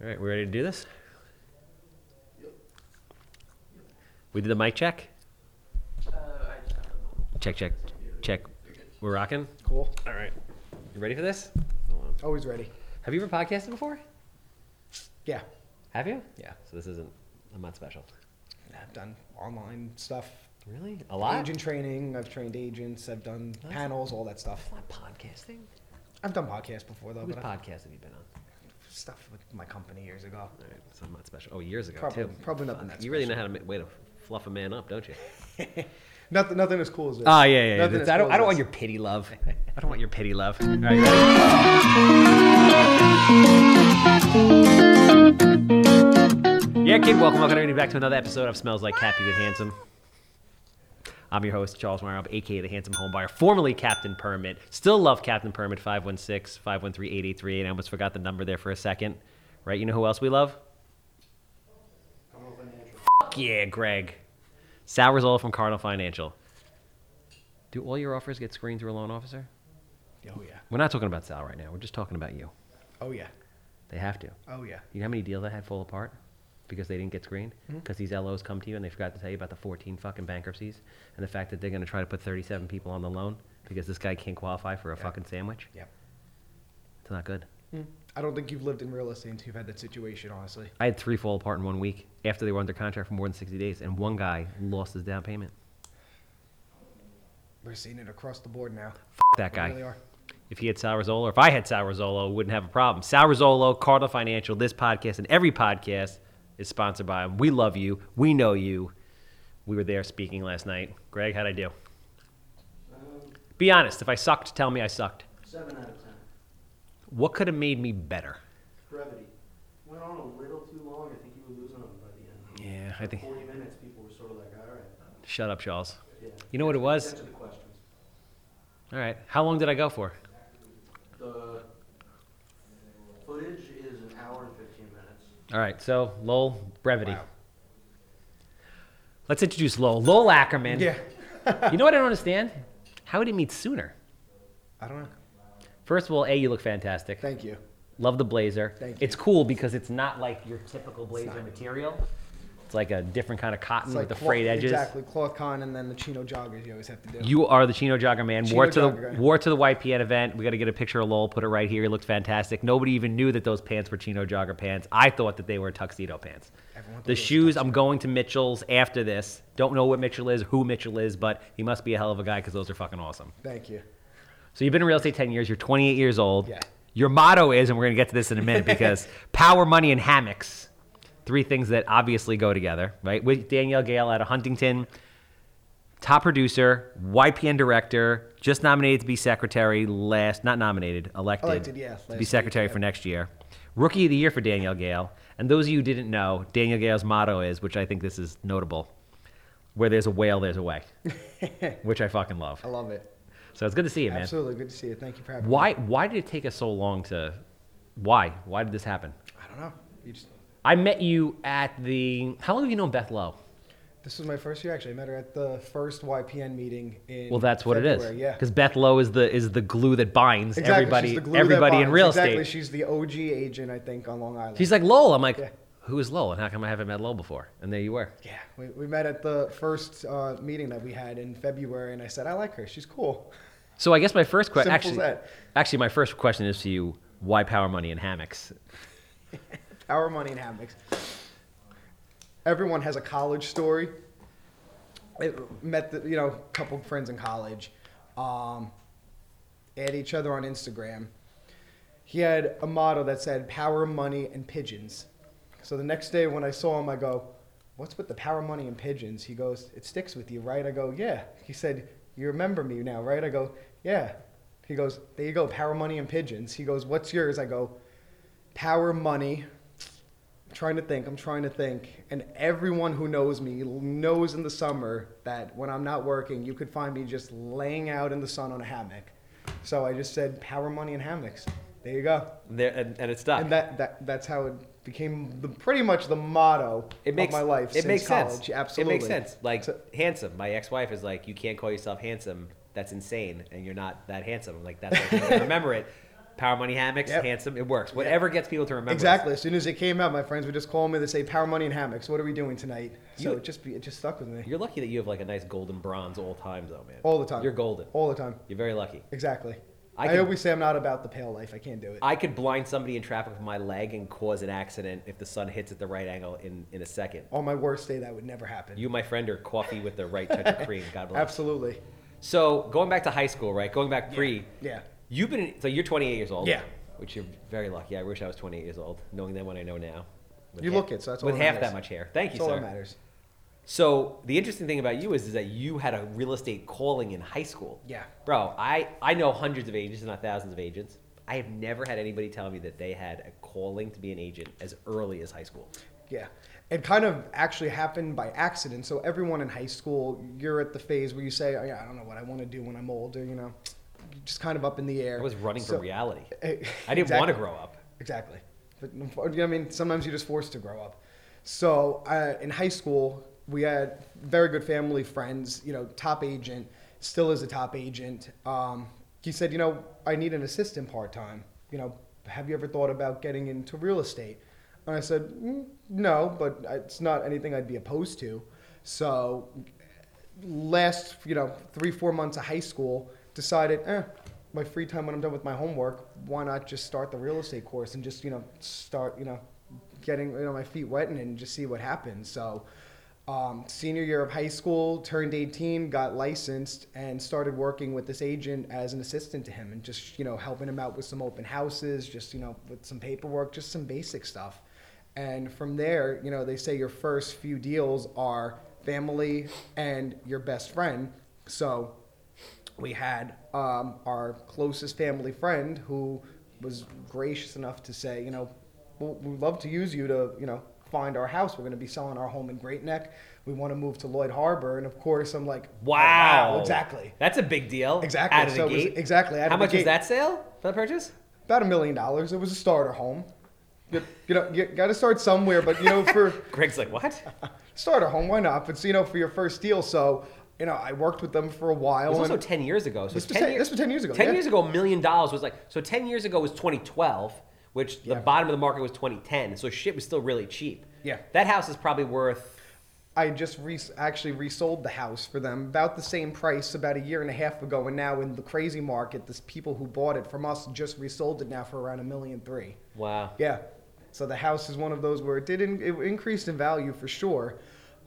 All right, we ready to do this? We did the mic check. Check, check, check. We're rocking. Cool. All right. You ready for this? Always ready. Have you ever podcasted before? Yeah. Have you? Yeah. So this isn't. I'm not special. I've done online stuff. Really? A lot. Agent training. I've trained agents. I've done Nice. panels, all that stuff. Not podcasting. I've done podcasts before though, Whose but I- podcast have you been on? Stuff with my company years ago. Right, so not special. Oh, years ago Probably- too. probably nothing that You really know special. how to ma- way to fluff a man up, don't you? Nothing, nothing as cool as this. Oh yeah, yeah. yeah. Nothing as I don't. cool I don't want your pity love. I don't want your pity love. All right, ready? yeah, kid. Welcome, welcome everybody back to another episode of Smells Like Cat Pee with Handsome. I'm your host, Charles Weinraub, aka the Handsome Homebuyer, formerly Captain Permit. Still love Captain Permit, 516 513 8838. I almost forgot the number there for a second. Right? You know who else we love? Fuck yeah, Greg. Sal Rizzola from Cardinal Financial. Do all your offers get screened through a loan officer? Oh yeah. We're not talking about Sal right now. We're just talking about you. Oh yeah. They have to. Oh yeah. You know how many deals I had fall apart because they didn't get screened? Mm-hmm. Because these LOs come to you and they forgot to tell you about the 14 fucking bankruptcies and the fact that they're going to try to put 37 people on the loan because this guy can't qualify for a Yeah. fucking sandwich. Yep. It's not good. Hmm. I don't think you've lived in real estate until you've had that situation, honestly. I had three fall apart in one week after they were under contract for more than 60 days, and one guy lost his down payment. We're seeing it across the board now. F- that guy. really. If he had Sal Rizzolo, or if I had Sal Rizzolo, wouldn't have a problem. Sal Rizzolo, Cardinal Financial, this podcast, and every podcast is sponsored by him. We love you. We know you. We were there speaking last night. Greg, how'd I do? Um, Be honest. If I sucked, tell me I sucked. Seven out of ten. What could have made me better? Brevity. Went on a little too long. I think you were losing them by the end. Yeah, I think. Forty minutes, people were sort of like, all right. Shut up, Charles. Yeah. You know what it was? Answer the questions. All right. How long did I go for? The footage is an hour and fifteen minutes. All right. So, Lowell, brevity. Wow. Let's introduce Lowell. Lowell Ackerman. Yeah. You know what I don't understand? How did he meet sooner? I don't know. First of all, A, you look fantastic. Thank you. Love the blazer. Thank you. It's cool because it's not like your typical blazer material. It's like a different kind of cotton It's with like the cloth- frayed edges. Exactly. Cloth con and then the chino joggers you always have to do. You are the Chino Jogger man. Chino wore to the Jogger wore to the YPN event. We got to get a picture of Lowell. Put it right here. He looked fantastic. Nobody even knew that those pants were Chino Jogger pants. I thought that they were tuxedo pants. Everyone The shoes. I'm going to Mitchell's after this. Don't know what Mitchell is, who Mitchell is, but he must be a hell of a guy because those are fucking awesome. Thank you. So you've been in real estate 10 years. You're 28 years old. Yeah. Your motto is, and we're going to get to this in a minute because power, money, and hammocks. Three things that obviously go together, right? With Daniel Gale out of Huntington, top producer, YPN director, just nominated to be secretary last, not nominated, elected, Elected, yeah, to be week, secretary yeah. for next year. Rookie of the year for Daniel Gale. And those of you who didn't know, Daniel Gale's motto is, which I think this is notable, where there's a whale, there's a way, which I fucking love. I love it. So it's good to see you, man. Absolutely. Good to see you. Thank you for having Why me. why did it take us so long to why? Why did this happen? I don't know. You just, I met you at the how long have you known Beth Lowe? this was my first year actually. I met her at the first YPN meeting in Well, that's what it February, is. Yeah. Because Beth Lowe is the is the glue that binds Exactly. everybody She's the glue that everybody in real exactly. estate. Exactly. She's the OG agent, I think, on Long Island. She's like Lowell. I'm like, Yeah. who is Lowell? And how come I haven't met Lowell before? And there you were. yeah, we, we met at the first uh, meeting that we had in February, and I said, I like her. She's cool. So I guess my first question actually actually my first question is to you, why power money in hammocks? Power, money, and hammocks. Everyone has a college story. I met the, you know, a couple friends in college. Um, add each other on Instagram. He had a motto that said "Power, money, and pigeons." So the next day when I saw him, I go, "What's with the power, money, and pigeons?" He goes, "It sticks with you, right?" I go, "Yeah." He said, "You remember me now, right?" I go, "Yeah." He goes, "There you go, power, money, and pigeons." He goes, "What's yours?" I go, "Power, money." Trying to think. I'm trying to think. And everyone who knows me knows in the summer that when I'm not working, you could find me just laying out in the sun on a hammock. So I just said power, money, and hammocks. There you go. There and, and it's stuck. And that, that that's how it became the, pretty much the motto it makes of my life It since makes college. sense. Absolutely. It makes sense. Like So- handsome. My ex-wife is like, you can't call yourself handsome. That's insane, and you're not that handsome. I'm like that's. Like, remember it. Power Money Hammocks, Yep. handsome. It works. Whatever gets people to remember. Exactly. As soon as it came out, my friends would just call me. They say, "Power Money and Hammocks. What are we doing tonight?" So You- it just be, it just stuck with me You're lucky that you have like a nice golden bronze all time though, man. all the time. You're golden. all the time. You're very lucky. Exactly. I I, can- always say I'm not about the pale life. I can't do it. I could blind somebody in traffic with my leg and cause an accident if the sun hits at the right angle in, in a second. on my worst day, that would never happen. You, my friend, are coffee with the right touch of cream. God bless. Absolutely. So going back to high school, right? Going back pre, Yeah. You've been so you're 28 years old. Yeah. Which you're very lucky. I wish I was 28 years old, knowing then what I know now. With You half- look it, so that's all with that half matters. that much hair. Thank you, That's all sir. that matters. So the interesting thing about you is, is that you had a real estate calling in high school. Yeah. Bro, I, I know hundreds of agents, if not thousands of agents. I have never had anybody tell me that they had a calling to be an agent as early as high school. Yeah. It kind of actually happened by accident. So everyone in high school, you're at the phase where you say, oh, "Yeah, I don't know what I want to do when I'm older." You know, just kind of up in the air. I was running So- from reality. I didn't want to grow up. Exactly. But unfor- I mean, sometimes you're just forced to grow up. So uh, in high school, we had very good family friends. You know, top agent, still is a top agent. Um, he said, you know, I need an assistant part time. You know, have you ever thought about getting into real estate? And I said, mm, no, but it's not anything I'd be opposed to. So last, you know, three, four months of high school, decided, eh, my free time when I'm done with my homework, why not just start the real estate course and just, you know, start, you know, getting, you know, my feet wet and, just see what happens. So, um, senior year of high school, turned 18, got licensed, and started working with this agent as an assistant to him and just, you know, helping him out with some open houses, just, you know, with some paperwork, just some basic stuff. And from there, you know, they say your first few deals are family and your best friend. So we had um, our closest family friend who was gracious enough to say, you know, well, we'd love to use you to, you know, find our house. We're going to be selling our home in Great Neck. We want to move to Lloyd Harbor. And of course, I'm like, oh, Wow. exactly. That's a big deal. Exactly. Out of So the it was- exactly, How much was that sale for the purchase? About a million dollars. It was a starter home. You, you know, you got to start somewhere, but, you know, for. Greg's like, what? starter home. Why not? But you know, for your first deal, so you know, I worked with them for a It while. was also 10 years ago. So this, 10 was 10, years, this was ten years ago. 10 yeah. years ago, a million dollars was like, so 10 years ago was 2012, which the bottom of the market was 2010. So shit was still really cheap. Yeah. That house is probably worth, I just re- actually resold the house for them about the same price about a year and a half ago, and now in the crazy market, this people who bought it from us just resold it now for around a million three. wow. Yeah. So the house is one of those where it did in, it increased in value for sure.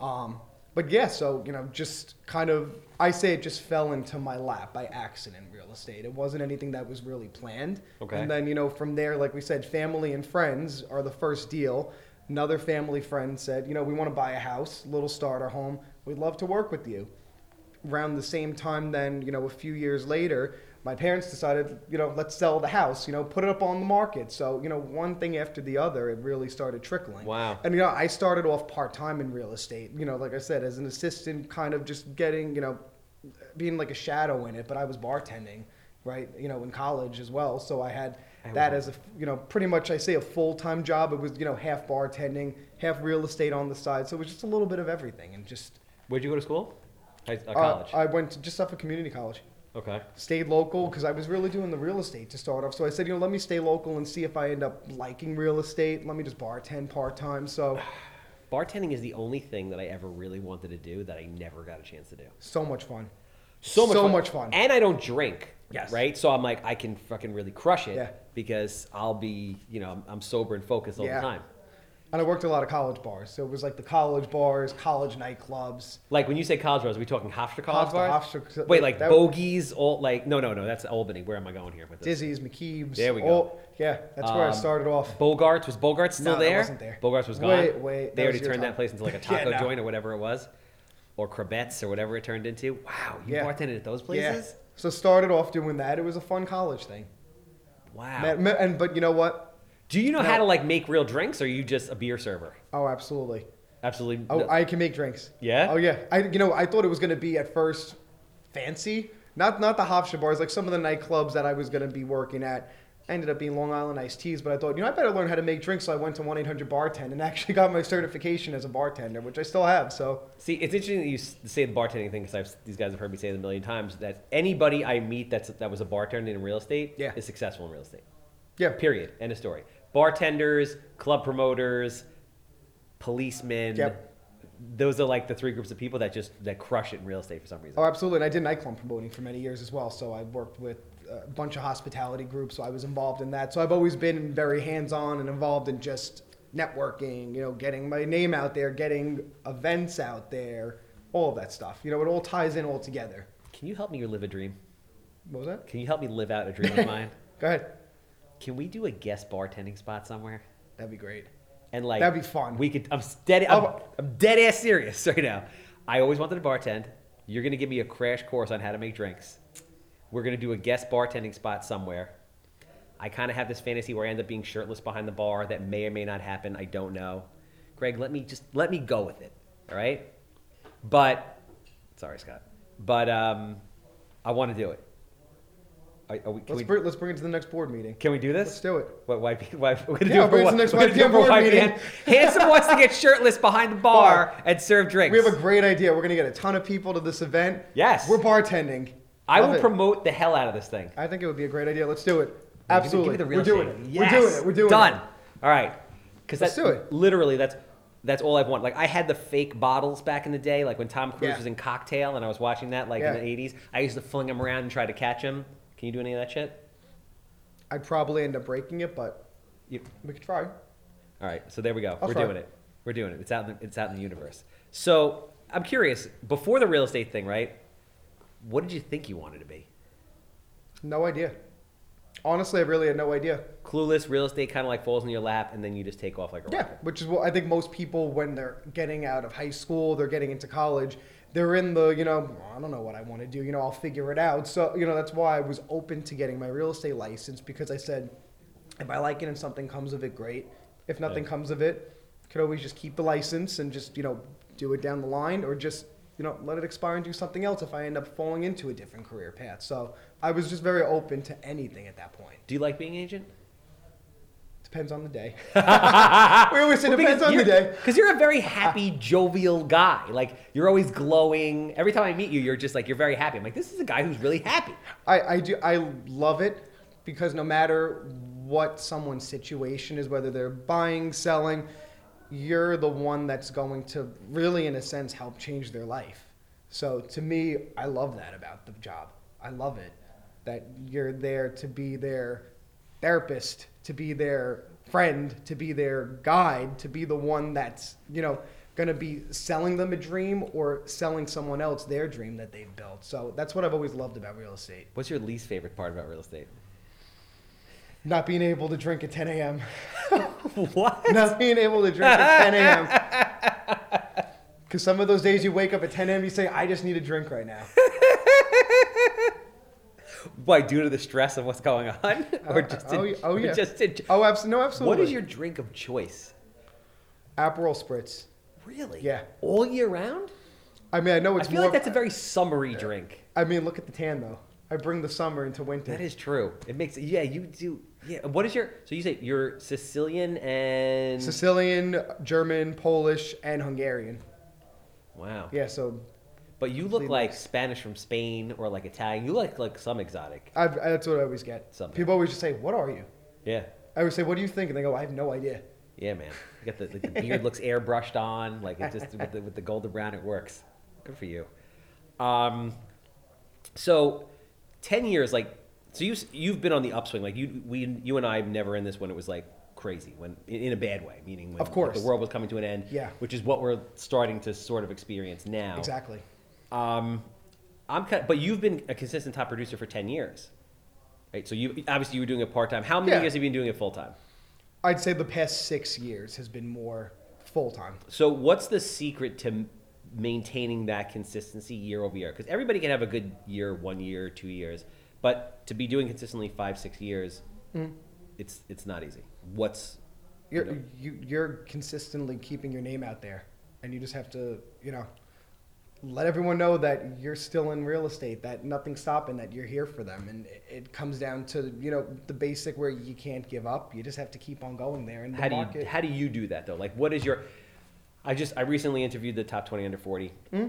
Um, but yeah, so you know, just kind of I say it just fell into my lap by accident. Real estate. It wasn't anything that was really planned. Okay. And then you know, from there, like we said, family and friends are the first deal. Another family friend said, you know, we want to buy a house, little starter home. We'd love to work with you around the same time then you know a few years later my parents decided you know let's sell the house you know put it up on the market so you know one thing after the other it really started trickling Wow. and you know i started off part-time in real estate you know like i said as an assistant kind of just getting you know being like a shadow in it but i was bartending right you know in college as well so i had I that as a you know pretty much i say a full-time job it was you know half bartending half real estate on the side so it was just a little bit of everything and just Where'd you go to school? High, uh, uh, college. I went to just Suffolk Community College. Okay. Stayed local because I was really doing the real estate to start off. So I said, you know, let me stay local and see if I end up liking real estate. Let me just bartend part time. So, Bartending is the only thing that I ever really wanted to do that I never got a chance to do. so much fun. So much So fun. much fun. And I don't drink. Yes. Right? So I'm like, I can fucking really crush it Yeah. because I'll be, you know, I'm, I'm sober and focused all Yeah. the time. And I worked a lot of college bars. So it was like the college bars, college nightclubs. Like when you say college bars, are we talking Hofstra college Hofstra- bars? Hofstra- Wait, like that- bogeys, all like no, no, no. That's Albany. Where am I going here with this? Dizzy's, McKeeb's. There we go. all- yeah, that's where I Um, started off. Bogarts was Bogarts still no, there? wasn't there. Bogarts was gone. Wait, wait, They already turned time. that place into like a Yeah, taco no. joint or whatever it was, or crebettes or whatever it turned into. Wow, you Yeah. bartended at those places. Yeah. So started off doing that. It was a fun college thing. Wow. Met- met- and but you know what? Do you know No. how to like make real drinks, or are you just a beer server? Oh, absolutely. Absolutely. Oh, I can make drinks. Yeah? Oh yeah. I you know I thought it was gonna be at first fancy, not not the Hofstra bars, like some of the nightclubs that I was gonna be working at. Ended up being Long Island iced teas, but I thought you know I better learn how to make drinks. So I went to one eight hundred bartend and actually got my certification as a bartender, which I still have. So See, it's interesting that you say the bartending thing because these guys have heard me say it a million times that anybody I meet that's that was a bartender in real estate Yeah. is successful in real estate. Yeah. Period. End of story. Bartenders, club promoters, policemen. Yep. Those are like the three groups of people that just that crush it in real estate for some reason. Oh, absolutely. And I did nightclub promoting for many years as well. So I worked with a bunch of hospitality groups. So I was involved in that. So I've always been very hands-on and involved in just networking. You know, getting my name out there, getting events out there, all of that stuff. You know, it all ties in all together. Can you help me live a dream? What was that? Can you help me live out a dream of mine? Go ahead. Can we do a guest bartending spot somewhere? That'd be great. And like That'd be fun. We could. I'm dead. I'm, Oh. I'm dead ass serious right now. I always wanted to bartend. You're gonna give me a crash course on how to make drinks. We're gonna do a guest bartending spot somewhere. I kind of have this fantasy where I end up being shirtless behind the bar. That may or may not happen. I don't know. Greg, let me just let me go with it. All right. But sorry, Scott. But um, I want to do it. Are, are we, Let's we, bring, let's bring it to the next board meeting. can we do this? Let's do it. What, why, why, we're gonna Yeah, do it for the next we're gonna do board why meeting. Handsome wants to get shirtless behind the bar and serve drinks. We have a great idea. We're gonna get a ton of people to this event. Yes. We're bartending. I Love will it. promote the hell out of this thing. I think it would be a great idea. Let's do it. Give me- Absolutely. Give me the real We're doing it. Yes. We're doing it. We're doing Done. it. Done. All right. Because Let's that's do it. literally that's that's all I've wanted. Like I had the fake bottles back in the day, like when Tom Cruise Yeah. was in Cocktail, and I was watching that like Yeah. in the '80s. I used to fling them around and try to catch them. Can you do any of that shit? I'd probably end up breaking it, but You, we could try. All right, so there we go. I'll We're try. doing it. We're doing it. It's out. In the, it's out in the universe. So I'm curious. Before the real estate thing, right? What did you think you wanted to be? No idea. Honestly, I really had no idea. Clueless. Real estate kind of like falls in your lap, and then you just take off like a rock. Yeah, rocket. which is what I think most people, when they're getting out of high school, they're getting into college, they're in the, you know, I don't know what I want to do, you know, I'll figure it out. So, you know, that's why I was open to getting my real estate license because I said, if I like it and something comes of it, great. If nothing Yeah. comes of it, could always just keep the license and just, you know, do it down the line or just, you know, let it expire and do something else if I end up falling into a different career path. So I was just very open to anything at that point. Do you like being agent? Depends on the day. we always say depends on the day. Because you're a very happy, jovial guy. Like you're always glowing. Every time I meet you, you're just like you're very happy. I'm like, this is a guy who's really happy. I, I do I love it because no matter what someone's situation is, whether they're buying, selling, you're the one that's going to really, in a sense, help change their life. So to me, I love that about the job. I love it that you're there to be their therapist, to be their friend, to be their guide, to be the one that's you know going to be selling them a dream or selling someone else their dream that they've built. So that's what I've always loved about real estate. What's your least favorite part about real estate? Not being able to drink at 10 a.m. what? Not being able to drink at 10 a.m. Because some of those days you wake up at 10 a.m. you say, I just need a drink right now. Why? Due to the stress of what's going on, or just oh, yeah- oh, yeah. just in- Oh, abs- no, absolutely. What is your drink of choice? Aperol Spritz? Really? Yeah. All year round? I mean, I know it's. I feel more. like that's a very summery drink. I mean, look at the tan though. I bring the summer into winter. That is true. It makes yeah. You do yeah. What is your so you say you're Sicilian and Sicilian, German, Polish, and Hungarian. wow. Yeah, so But you look like. Spanish from Spain or like Italian. You look like some exotic. I've, that's what I always get. Something. People always just say, "What are you?" Yeah. I always say, "What do you think?" And they go, "I have no idea." Yeah, man. You got the, like, the beard looks airbrushed on, like it just with the, with the golden brown, it works. Good for you. Um, so ten years, like, so you you've been on the upswing. Like you we you and I have never in this when it was like crazy, when in in a bad way, meaning when Of course. like, the world was coming to an end. Yeah. Which is what we're starting to sort of experience now. Exactly. Um, I'm kind but you've been a consistent top producer for ten years, right? So you obviously you were doing it part time. How many Yeah. years have you been doing it full time? I'd say the past six years has been more full time. So, what's the secret to m- maintaining that consistency year over year? Because everybody can have a good year, one year, two years, but to be doing consistently five, six years, it's it's not easy. What's You're you, you're consistently keeping your name out there, and you just have to you know let everyone know that you're still in real estate, that nothing's stopping, that you're here for them, and it, it comes down to you know the basic where you can't give up. You just have to keep on going there. And the how do market, you how do you do that though? Like, what is your? I just I recently interviewed the top twenty under forty. Hmm?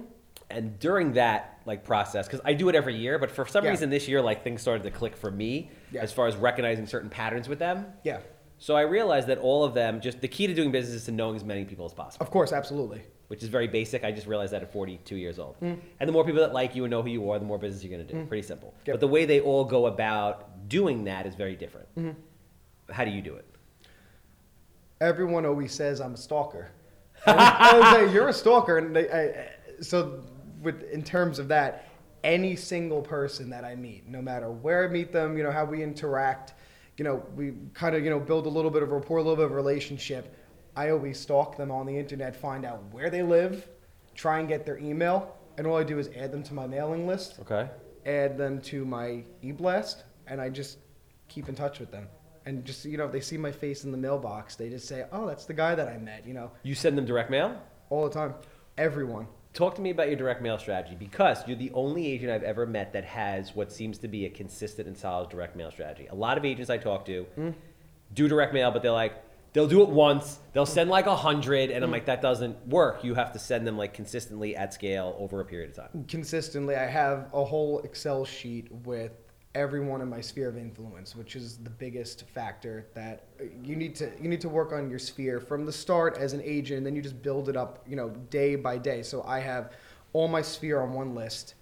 and during that like process, because I do it every year, but for some Yeah. reason this year, like things started to click for me Yeah. as far as recognizing certain patterns with them. Yeah, So I realized that all of them, just the key to doing business is to knowing as many people as possible, of course, absolutely. Which is very basic. I just realized that at 42 years old. Mm. And the more people that like you and know who you are, the more business you're going to do. Pretty simple. Yep. But the way they all go about doing that is very different. Mm-hmm. How do you do it? Everyone always says I'm a stalker. And I would say you're a stalker, and they, I, so with in terms of that, any single person that I meet, no matter where I meet them, you know how we interact, you know we kind of you know build a little bit of rapport, a little bit of relationship. I always stalk them on the internet, find out where they live, try and get their email, and all I do is add them to my mailing list, Okay. add them to my e-blast, and I just keep in touch with them. And just you know, if they see my face in the mailbox, they just say, "Oh, that's the guy that I met." You know, You send them direct mail? all the time. Everyone. Talk to me about your direct mail strategy because you're the only agent I've ever met that has what seems to be a consistent and solid direct mail strategy. A lot of agents I talk to hmm? do direct mail, but they're like, they'll do it once, they'll send like a hundred, and I'm like, that doesn't work. You have to send them like consistently at scale over a period of time. Consistently, I have a whole Excel sheet with everyone in my sphere of influence, which is the biggest factor that uh, you need to you need to work on your sphere from the start as an agent, and then you just build it up, you know, day by day. So I have all my sphere on one list.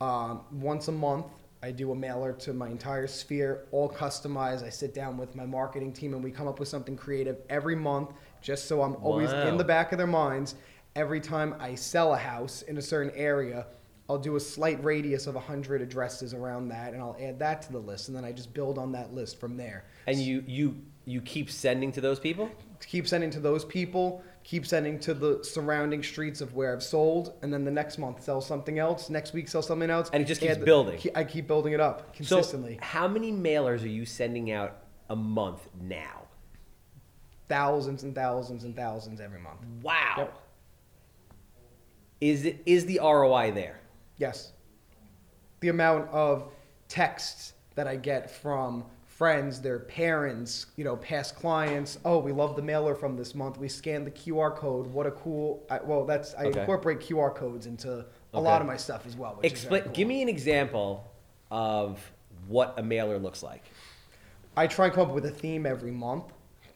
Um, once a month, I do a mailer to my entire sphere, all customized. I sit down with my marketing team and we come up with something creative every month, just so I'm always Wow. in the back of their minds. Every time I sell a house in a certain area, I'll do a slight radius of 100 addresses around that, and I'll add that to the list, and then I just build on that list from there. And you you you keep sending to those people? keep sending to those people, keep sending to the surrounding streets of where I've sold, and then the next month sell something else, next week sell something else. And it just keeps the- building. I keep building it up consistently. So how many mailers are you sending out a month now? thousands and thousands and thousands every month. Wow. Yep. Is it is the ROI there? Yes. The amount of texts that I get from friends, their parents, you know, past clients. Oh, we love the mailer from this month. We scanned the QR code. What a cool. I, well, that's I Okay. incorporate QR codes into a Okay. lot of my stuff as well. Explain. cool. Give me an example of what a mailer looks like. I try and come up with a theme every month.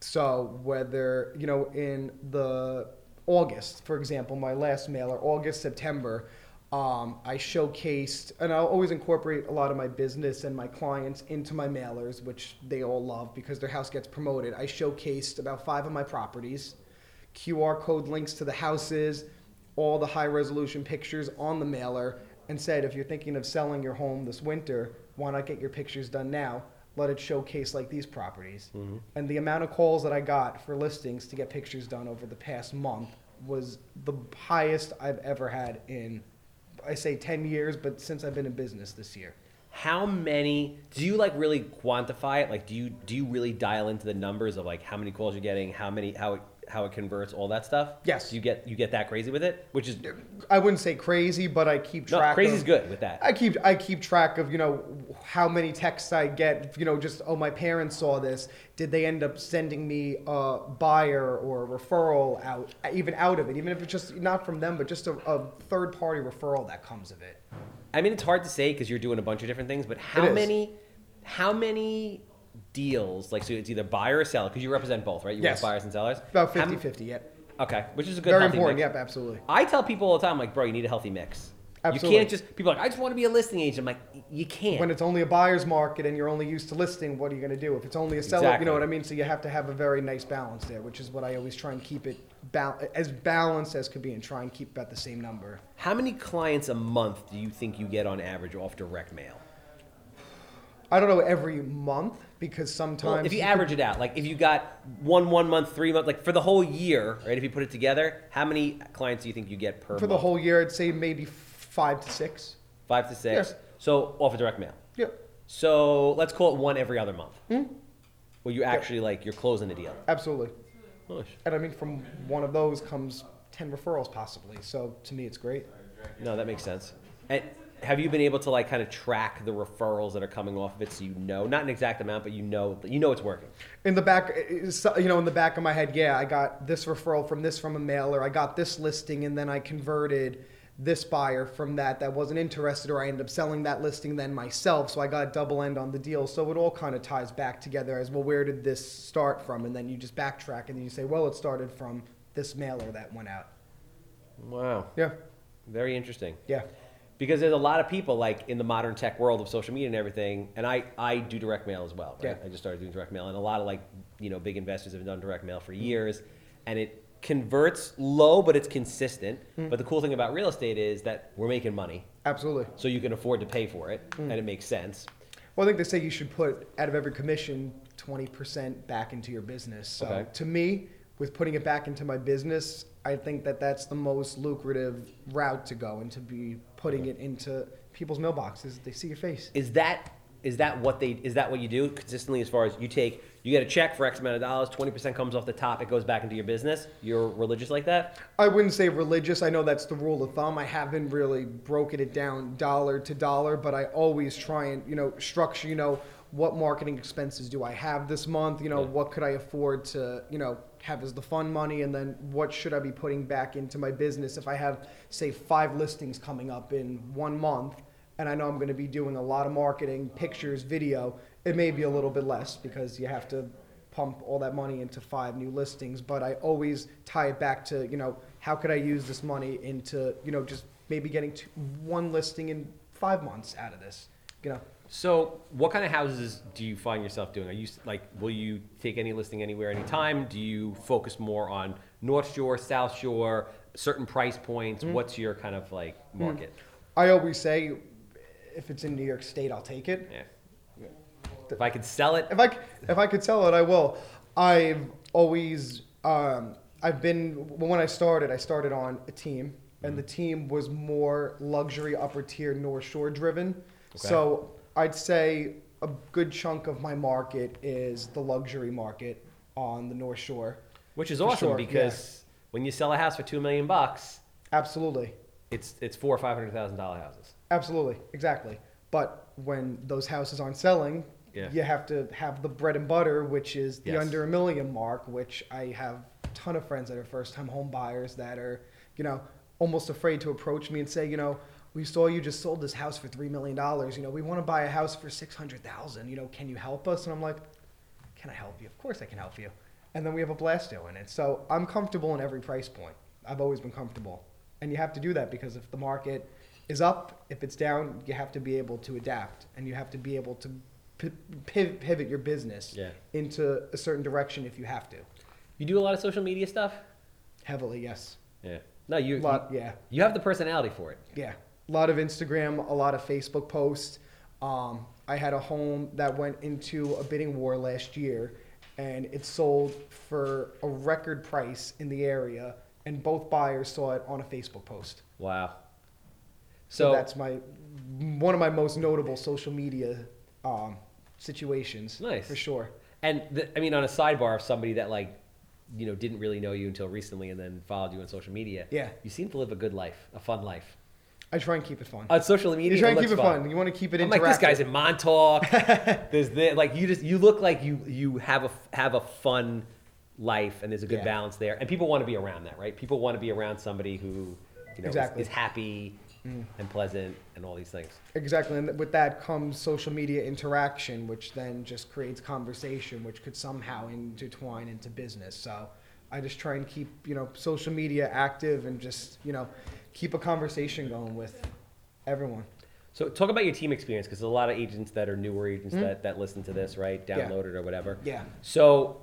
So whether you know in the August, for example, my last mailer, August September, um, I showcased, and I'll always incorporate a lot of my business and my clients into my mailers, which they all love because their house gets promoted. I showcased about five of my properties, QR code links to the houses, all the high resolution pictures on the mailer, and said if you're thinking of selling your home this winter, why not get your pictures done now? Let it showcase like these properties. And the amount of calls that I got for listings to get pictures done over the past month was the highest I've ever had in, I say 10 years, but since I've been in business this year. How many? Do you like really quantify it? Like, do you do you really dial into the numbers of like how many calls you're getting, how many, how how it converts, all that stuff? Yes. You get you get that crazy with it, which is I wouldn't say crazy, but I keep no track. crazy's of, good with that. I keep I keep track of you know how many texts I get. You know, just oh my parents saw this. Did they end up sending me a buyer or a referral out, even out of it, even if it's just not from them, but just a, a third party referral that comes of it. I mean, it's hard to say because you're doing a bunch of different things, but how many, how many deals? Like, so it's either buyer or seller because you represent both, right? You Yes. buyers and sellers. About How 50-50, yeah. Okay, which is a good. Very important. mix. Yep, absolutely. I tell people all the time, like, bro, you need a healthy mix. Absolutely. You can't just people are like, I just want to be a listing agent. I'm like, you can't. When it's only a buyer's market and you're only used to listing, what are you going to do? If it's only a seller, you know what I mean. So you have to have a very nice balance there, which is what I always try and keep it bal- as balanced as could be, and try and keep about the same number. How many clients a month do you think you get on average off direct mail? I don't know every month because sometimes Well, if you could- average it out, like if you got one one month, three month, like for the whole year, right? If you put it together, how many clients do you think you get per for the whole year, I'd say maybe five to six. Five to six. Yes. So off of direct mail. Yep, So let's call it one every other month. Hmm? Well, you actually like you're closing a deal. absolutely. Nice. And I mean, from one of those comes ten referrals possibly. So to me, it's great. No, that makes sense. And have you been able to like kind of track the referrals that are coming off of it, so you know, not an exact amount, but you know, you know it's working. In the back, you know, in the back of my head, yeah, I got this referral from this from a mailer. I got this listing, and then I converted this buyer from that that wasn't interested, or I ended up selling that listing then myself. So I got a double end on the deal. So it all kind of ties back together as well. Where did this start from? And then you just backtrack and then you say, well, it started from this mailer that went out. Wow. Yeah, Very interesting. yeah, Because there's a lot of people like in the modern tech world of social media and everything, and I, I do direct mail as well. Right? Yeah. I just started doing direct mail, and a lot of like you know big investors have done direct mail for years, and it converts low, but it's consistent. Hmm. But the cool thing about real estate is that we're making money, absolutely. so you can afford to pay for it, hmm. and it makes sense. Well, I think they say you should put out of every commission twenty percent back into your business. So Okay. to me, with putting it back into my business, I think that that's the most lucrative route to go, and to be putting it into people's mailboxes. They see your face. Is that is that what they is that what you do consistently as far as you take you get a check for X amount of dollars, twenty percent comes off the top, it goes back into your business. You're religious like that? I wouldn't say religious. I know that's the rule of thumb. I haven't really broken it down dollar to dollar, but I always try and, you know, structure, you know, what marketing expenses do I have this month? You know, Yeah. what could I afford to, you know, have as the fund money? And then what should I be putting back into my business if I have, say, five listings coming up in one month and I know I'm going to be doing a lot of marketing, pictures, video, it may be a little bit less because you have to pump all that money into five new listings, but I always tie it back to, you know, how could I use this money into, you know, just maybe getting to one listing in five months out of this, you know? So, what kind of houses do you find yourself doing? Are you like, will you take any listing anywhere, anytime? Do you focus more on North Shore, South Shore, certain price points? Mm-hmm. What's your kind of like hmm. market? I always say, if it's in New York State, I'll take it. Yeah. If I could sell it, If I, if I could sell it, I will. I've always, um, I've been, when I started, I started on a team, and mm-hmm. the team was more luxury, upper tier, North Shore driven. Okay. So I'd say a good chunk of my market is the luxury market on the North Shore. which is awesome sure, because when you sell a house for two million bucks, Absolutely. it's it's four or five hundred thousand dollar houses. Absolutely, exactly. But when those houses aren't selling, Yeah. you have to have the bread and butter, which is the Yes. under a million mark, which I have a ton of friends that are first time home buyers that are, you know, almost afraid to approach me and say, you know, we saw you just sold this house for three million dollars. You know, we want to buy a house for six hundred thousand. You know, can you help us? And I'm like, can I help you? Of course I can help you. And then we have a blast doing it. So I'm comfortable in every price point. I've always been comfortable. And you have to do that because if the market is up, if it's down, you have to be able to adapt and you have to be able to piv- pivot your business Yeah. into a certain direction if you have to. You do a lot of social media stuff. Heavily, yes. Yeah. No, you lot, you, yeah. you have the personality for it. Yeah, a lot of Instagram, a lot of Facebook posts. Um, I had a home that went into a bidding war last year, and it sold for a record price in the area, and both buyers saw it on a Facebook post. Wow. So, So, that's my one of my most notable social media um, situations. Nice. for sure. and the, I mean, on a sidebar of somebody that like, you know, didn't really know you until recently and then followed you on social media. Yeah. You seem to live a good life, a fun life. I try and keep it fun. On social media, you try and keep it fun. You want to keep it I'm interactive. like this guy's in Montauk. there's the, like you just you look like you you have a have a fun life and there's a good Yeah. balance there and people want to be around that right people want to be around somebody who you know is- Exactly. is, happy mm. and pleasant and all these things Exactly, and with that comes social media interaction, which then just creates conversation, which could somehow intertwine into business. So I just try and keep you know social media active and just you know keep a conversation going with everyone. so talk about your team experience because there's a lot of agents that are newer agents that, that listen to this right Mm-hmm. Yeah. it or whatever Yeah. so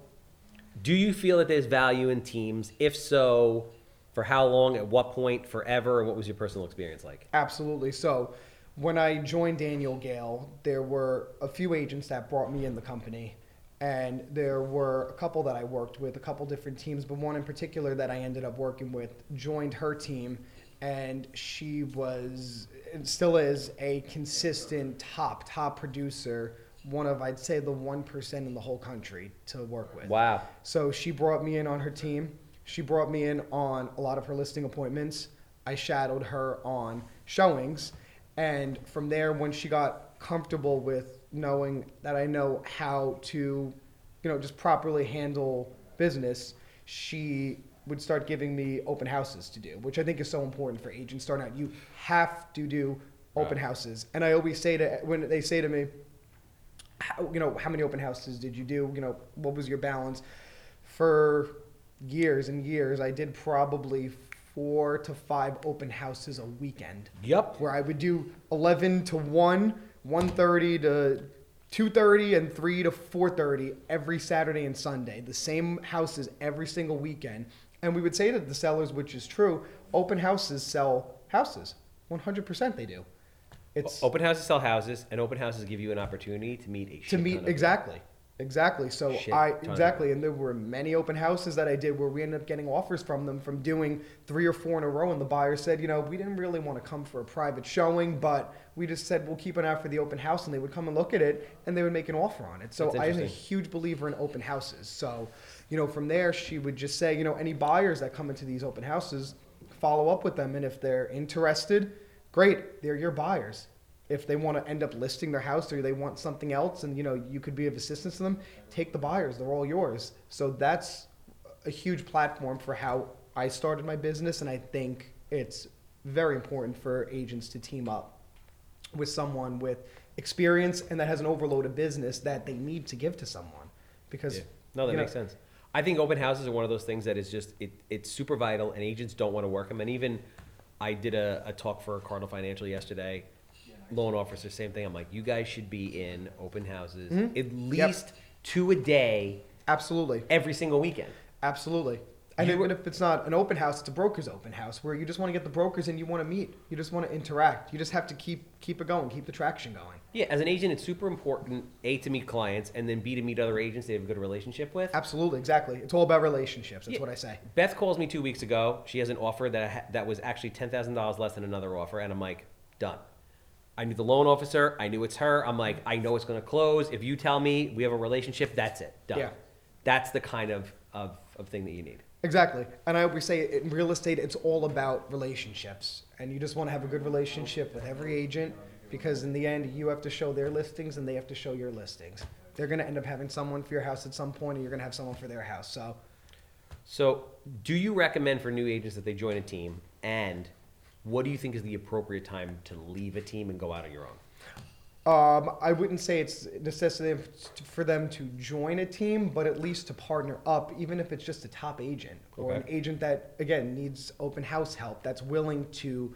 do you feel that there's value in teams if so for how long at what point forever and what was your personal experience like Absolutely. So when I joined Daniel Gale, there were a few agents that brought me in the company. And there were a couple that I worked with, a couple different teams, but one in particular that I ended up working with joined her team. And she was, and still is, a consistent top, top producer. One of, I'd say, the 1% in the whole country to work with. wow So she brought me in on her team. She brought me in on a lot of her listing appointments. I shadowed her on showings. And from there, when she got comfortable with knowing that I know how to, you know, just properly handle business, she would start giving me open houses to do, which I think is so important for agents starting out. You have to do open Right. houses, and I always say to when they say to me, how, you know, how many open houses did you do? You know, what was your balance? For years and years, I did probably four to five open houses a weekend Yep. where I would do 11 to 1, 1:30 to 2:30 and 3 to 4:30 every Saturday and Sunday. The same houses every single weekend. And we would say to the sellers, which is true, open houses sell houses. 100% they do. It's Open houses sell houses, and open houses give you an opportunity to meet a to meet exactly exactly. So Shit i exactly and there were many open houses that i did where we ended up getting offers from them from doing three or four in a row and the buyer said you know we didn't really want to come for a private showing but we just said we'll keep an eye out for the open house and they would come and look at it and they would make an offer on it. So i'm a huge believer in open houses so you know from there she would just say you know any buyers that come into these open houses follow up with them and if they're interested great they're your buyers if they want to end up listing their house or they want something else and you know you could be of assistance to them take the buyers they're all yours so that's a huge platform for how i started my business and i think it's very important for agents to team up with someone with experience and that has an overload of business that they need to give to someone because Yeah. No, that you know, makes sense. I think open houses are one of those things that is just it, it's super vital, and agents don't want to work them. And even I did a, a talk for Cardinal Financial yesterday. Loan officer, same thing. I'm like, you guys should be in open houses Mhm. at least two a day absolutely every single weekend. Absolutely. And even if it's not an open house, it's a broker's open house where you just want to get the brokers and you want to meet. You just want to interact. You just have to keep keep it going, keep the traction going. Yeah, as an agent, it's super important a to meet clients, and then b to meet other agents they have a good relationship with. Absolutely, exactly. It's all about relationships. That's Yeah. what I say. Beth calls me two weeks ago. She has an offer that ha- that was actually ten thousand dollars less than another offer, and I'm like, done. I knew the loan officer. I knew it's her. I'm like, I know it's going to close. If you tell me we have a relationship, that's it. Done. Yeah. That's the kind of, of, of thing that you need. Exactly. And I always say in real estate, it's all about relationships. And you just want to have a good relationship with every agent because in the end, you have to show their listings and they have to show your listings. They're going to end up having someone for your house at some point, and you're going to have someone for their house. So So, do you recommend for new agents that they join a team? And what do you think is the appropriate time to leave a team and go out on your own? Um, I wouldn't say it's necessary for them to join a team, but at least to partner up, even if it's just a top agent or an agent that again needs open house help, that's willing to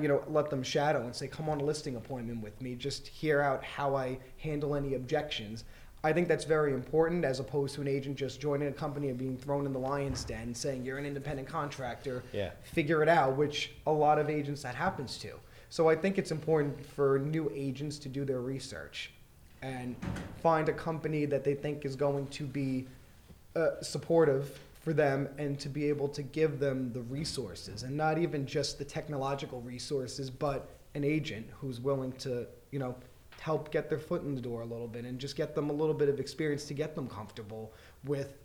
you know, let them shadow and say, "Come on a listing appointment with me, just hear out how I handle any objections." I think that's very important as opposed to an agent just joining a company and being thrown in the lion's den, saying you're an independent contractor Yeah. figure it out, which a lot of agents that happens to. So I think it's important for new agents to do their research and find a company that they think is going to be uh, supportive for them and to be able to give them the resources and not even just the technological resources, but an agent who's willing to, you know, help get their foot in the door a little bit and just get them a little bit of experience to get them comfortable with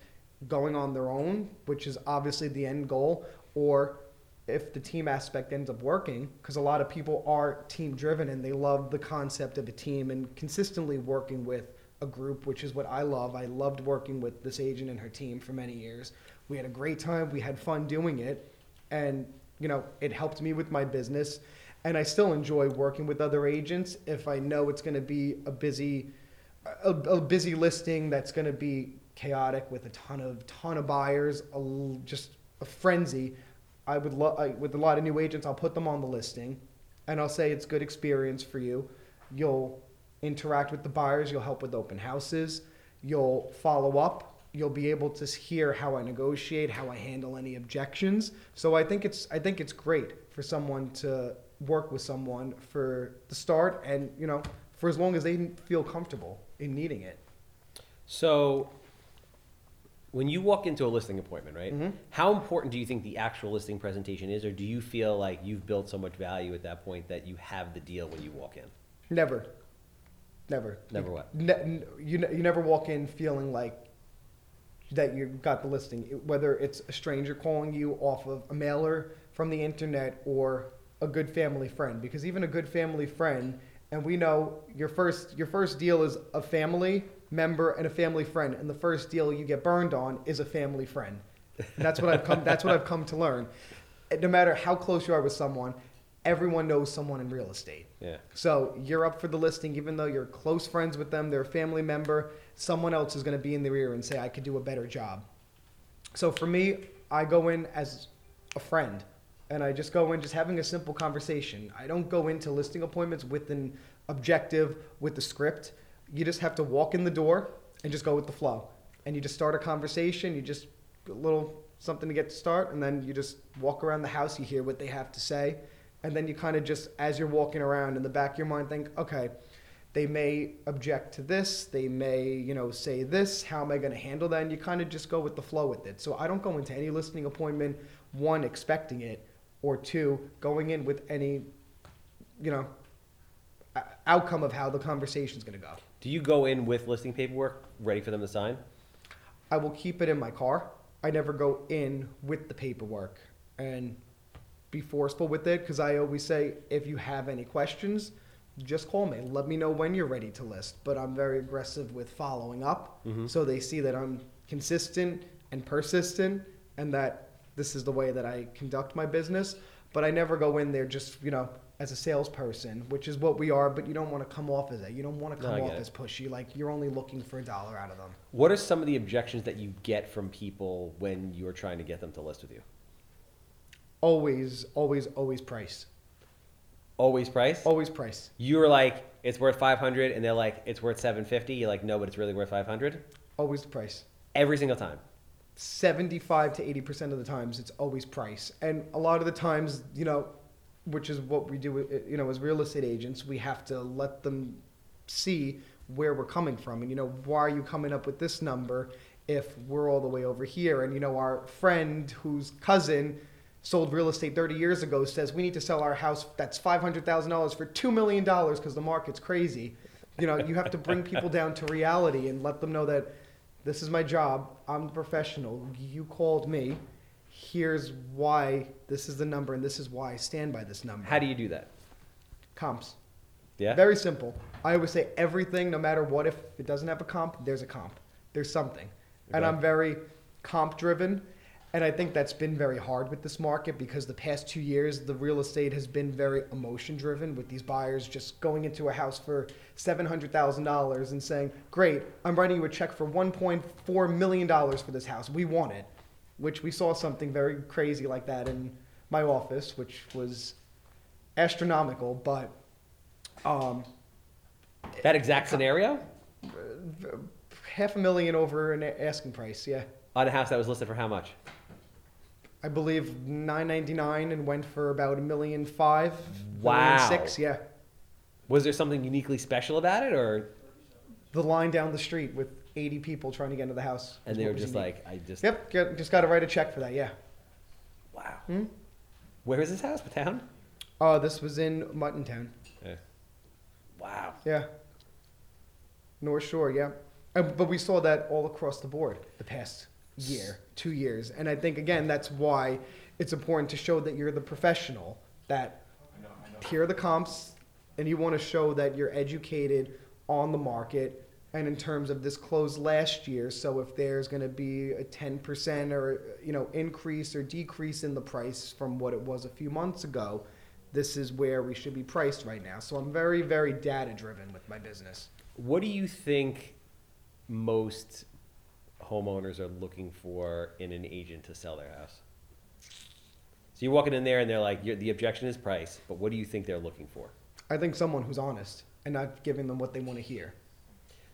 going on their own, which is obviously the end goal, or if the team aspect ends up working, because a lot of people are team driven and they love the concept of a team and consistently working with a group, which is what I love. I loved working with this agent and her team for many years. We had a great time, we had fun doing it, and you know, it helped me with my business. And I still enjoy working with other agents if I know it's going to be a busy a, a busy listing that's going to be chaotic with a ton of ton of buyers, a, just a frenzy. I would love with a lot of new agents. I'll put them on the listing, and I'll say it's good experience for you. You'll interact with the buyers. You'll help with open houses. You'll follow up. You'll be able to hear how I negotiate, how I handle any objections. So I think it's I think it's great for someone to work with someone for the start, and you know for as long as they feel comfortable in needing it. So, when you walk into a listing appointment, right? Mhm. How important do you think the actual listing presentation is, or do you feel like you've built so much value at that point that you have the deal when you walk in? Never. Never. Never what? Ne- you, you never walk in feeling like that you got the listing, whether it's a stranger calling you off of a mailer from the internet or a good family friend. Because even a good family friend, and we know your first your first deal is a family member and a family friend, and the first deal you get burned on is a family friend. And that's what I've come. That's what I've come to learn. No matter how close you are with someone, everyone knows someone in real estate. Yeah. So you're up for the listing, even though you're close friends with them, they're a family member. Someone else is going to be in their ear and say, "I could do a better job." So for me, I go in as a friend, and I just go in just having a simple conversation. I don't go into listing appointments with an objective, with the script. You just have to walk in the door and just go with the flow, and you just start a conversation. You just a little something to get to start, and then you just walk around the house. You hear what they have to say, and then you kind of just, as you're walking around, in the back of your mind, think, okay. They may object to this. They may, you know, say this. How am I going to handle that? And you kind of just go with the flow with it. So I don't go into any listing appointment, one, expecting it, or two, going in with any, you know, outcome of how the conversation's going to go. Do you go in with listing paperwork ready for them to sign? I will keep it in my car. I never go in with the paperwork and be forceful with it because I always say if you have any questions, just call me. Let me know when you're ready to list. But I'm very aggressive with following up mm-hmm. so they see that I'm consistent and persistent and that this is the way that I conduct my business. But I never go in there just, you know, as a salesperson, which is what we are, but you don't want to come off as that. You don't want to come get off it. as pushy. Like you're only looking for a dollar out of them. What are some of the objections that you get from people when you're trying to get them to list with you? Always, always, always price. Always price? Always price. You're like, it's worth 500 and they're like, it's worth 750. You're like, no, but it's really worth 500. Always the price. Every single time. 75 to 80% of the times it's always price. And a lot of the times, you know, which is what we do, uh, you know, as real estate agents, we have to let them see where we're coming from. And, you know, why are you coming up with this number if we're all the way over here? And, you know, our friend whose cousin sold real estate 30 years ago says we need to sell our house that's $500,000 for $2 million because the market's crazy. You know, you have to bring people down to reality and let them know that this is my job. I'm the professional. You called me. Here's why this is the number, and this is why I stand by this number. How do you do that? Comps. Yeah? Very simple. I always say everything, no matter what, if it doesn't have a comp, there's a comp. There's something. And I'm very comp driven. And I think that's been very hard with this market because the past two years, the real estate has been very emotion driven with these buyers just going into a house for $700,000 and saying, Great, I'm writing you a check for $1.4 million for this house. We want it. Which we saw something very crazy like that in my office, which was astronomical, but um, That exact scenario? half a million over an asking price. Yeah, On a house that was listed for how much? I believe nine ninety nine and went for about a million five. Wow. million six. Yeah, Was there something uniquely special about it or the line down the street with eighty people trying to get into the house. and they were just like I just Yep, get, just got to write a check for that. Yeah. wow. Hmm? Where is this house? What town? Oh, this was in Muttontown. Yeah. Wow. Yeah. North Shore, yeah. Uh, but we saw that all across the board the past year, two years. And I think, again, that's why it's important to show that you're the professional, that here are the comps, and you want to show that you're educated on the market. And in terms of this closed last year, so if there's going to be a 10% or you know increase or decrease in the price from what it was a few months ago, this is where we should be priced right now. So I'm very, very data driven with my business. What do you think most homeowners are looking for in an agent to sell their house? So you're walking in there and they're like, the objection is price, but what do you think they're looking for? I think someone who's honest and not giving them what they want to hear.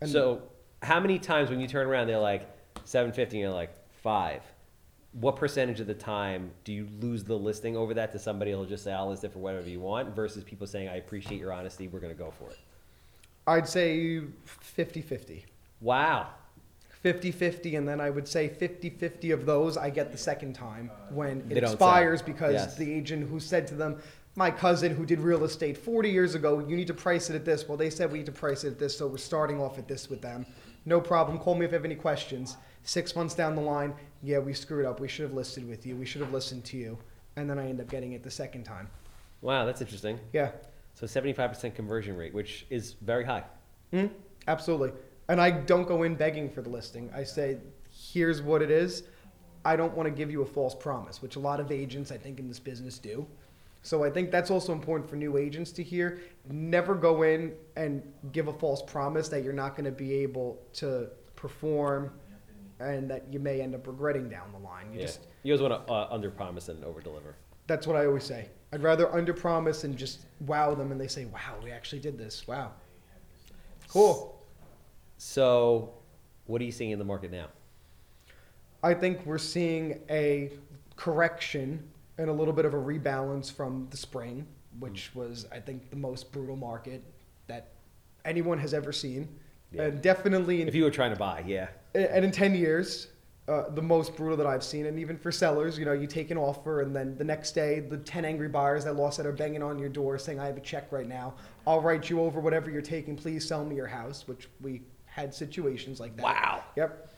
And so how many times when you turn around they're like 750 and you're like five? What percentage of the time do you lose the listing over that to somebody who'll just say I'll list it for whatever you want versus people saying I appreciate your honesty, we're gonna go for it? I'd say 50 50. Wow. 50 50, and then I would say 50 50 of those I get the second time when it expires because Yes. the agent who said to them, My cousin who did real estate 40 years ago, you need to price it at this. Well, they said we need to price it at this, so we're starting off at this with them. No problem. Call me if you have any questions. Six months down the line, yeah, we screwed up. We should have listed with you. We should have listened to you. And then I end up getting it the second time. Wow, that's interesting. Yeah. So 75% conversion rate, which is very high. Mm, absolutely. And I don't go in begging for the listing. I say, here's what it is. I don't want to give you a false promise, which a lot of agents I think in this business do. So I think that's also important for new agents to hear. Never go in and give a false promise that you're not going to be able to perform and that you may end up regretting down the line. You Yeah. just You always want to uh, under promise and over deliver. that's what I always say. I'd rather under promise and just wow them and they say, "Wow, we actually did this. Wow." Cool. So, what are you seeing in the market now? I think we're seeing a correction and a little bit of a rebalance from the spring, which was, I think, the most brutal market that anyone has ever seen. Yeah. And definitely, in, If you were trying to buy, yeah. and in 10 years, uh, the most brutal that I've seen. And even for sellers, you know, you take an offer, and then the next day, the 10 angry buyers that lost it are banging on your door saying, I have a check right now. I'll write you over whatever you're taking. Please sell me your house, which we had situations like that. Wow. Yep.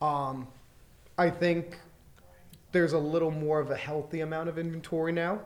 Um, I think there's a little more of a healthy amount of inventory now.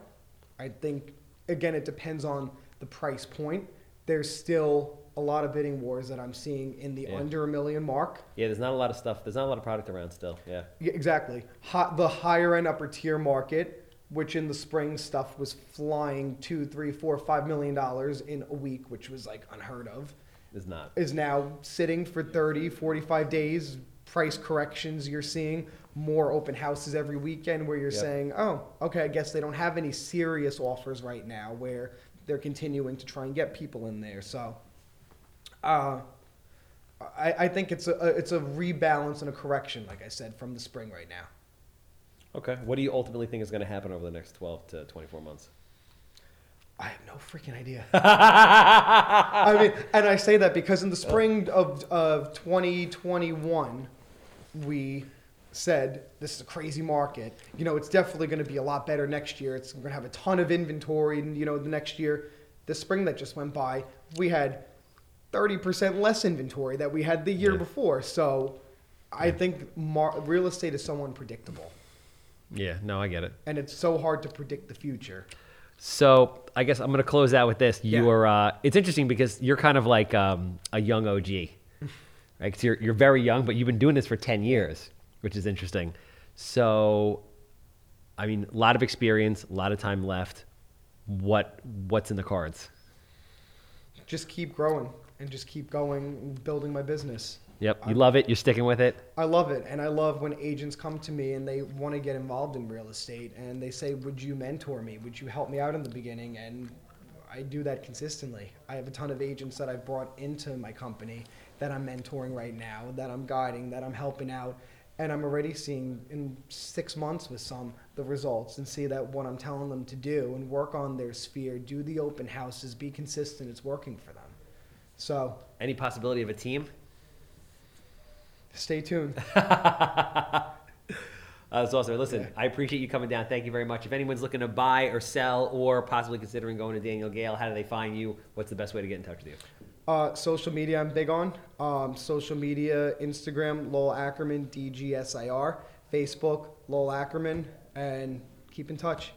I think, again, it depends on the price point. There's still a lot of bidding wars that I'm seeing in the Yeah. under a million mark. Yeah, there's not a lot of stuff. There's not a lot of product around still. Yeah. Yeah, exactly. Hi, the higher end upper tier market, which in the spring stuff was flying two, three, four, five million dollars in a week, which was like unheard of, There's not. is now sitting for 30, 45 days. Price corrections you're seeing, more open houses every weekend where you're Yep. saying, oh, okay, I guess they don't have any serious offers right now where they're continuing to try and get people in there. So, uh, I, I think it's a it's a rebalance and a correction, like I said, from the spring right now. Okay. What do you ultimately think is going to happen over the next 12 to 24 months? I have no freaking idea. I mean, and I say that because in the spring of, of 2021, we said this is a crazy market. You know, it's definitely going to be a lot better next year. It's going to have a ton of inventory, and you know, the next year, the spring that just went by, we had 30% less inventory that we had the year Yeah. before. So, I think mar- real estate is so unpredictable, Yeah, no, I get it. and it's so hard to predict the future. So I guess I'm going to close out with this. Yeah. You're, uh, it's interesting because you're kind of like um, a young OG, right? you're, you're very young, but you've been doing this for 10 years, which is interesting. So, I mean, a lot of experience, a lot of time left. What what's in the cards? Just keep growing and just keep going and building my business. Yep, you love it. You're sticking with it. I love it, and I love when agents come to me and they want to get involved in real estate, and they say, "Would you mentor me? Would you help me out in the beginning?" And I do that consistently. I have a ton of agents that I've brought into my company that I'm mentoring right now, that I'm guiding, that I'm helping out, and I'm already seeing in six months with some the results and see that what I'm telling them to do and work on their sphere, do the open houses, be consistent. It's working for them. So Any possibility of a team? stay tuned. Uh, that's awesome. Listen, Yeah. I appreciate you coming down. Thank you very much. If anyone's looking to buy or sell or possibly considering going to Daniel Gale, how do they find you? What's the best way to get in touch with you? Uh, social media, I'm big on. Um, social media, Instagram, Lowell Ackerman, DGSIR, Facebook, Lowell Ackerman, and keep in touch.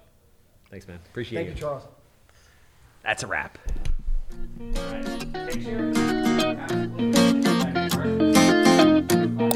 Thanks, man. Appreciate Thank you. Thank you, Charles. That's a wrap. All right. Take care.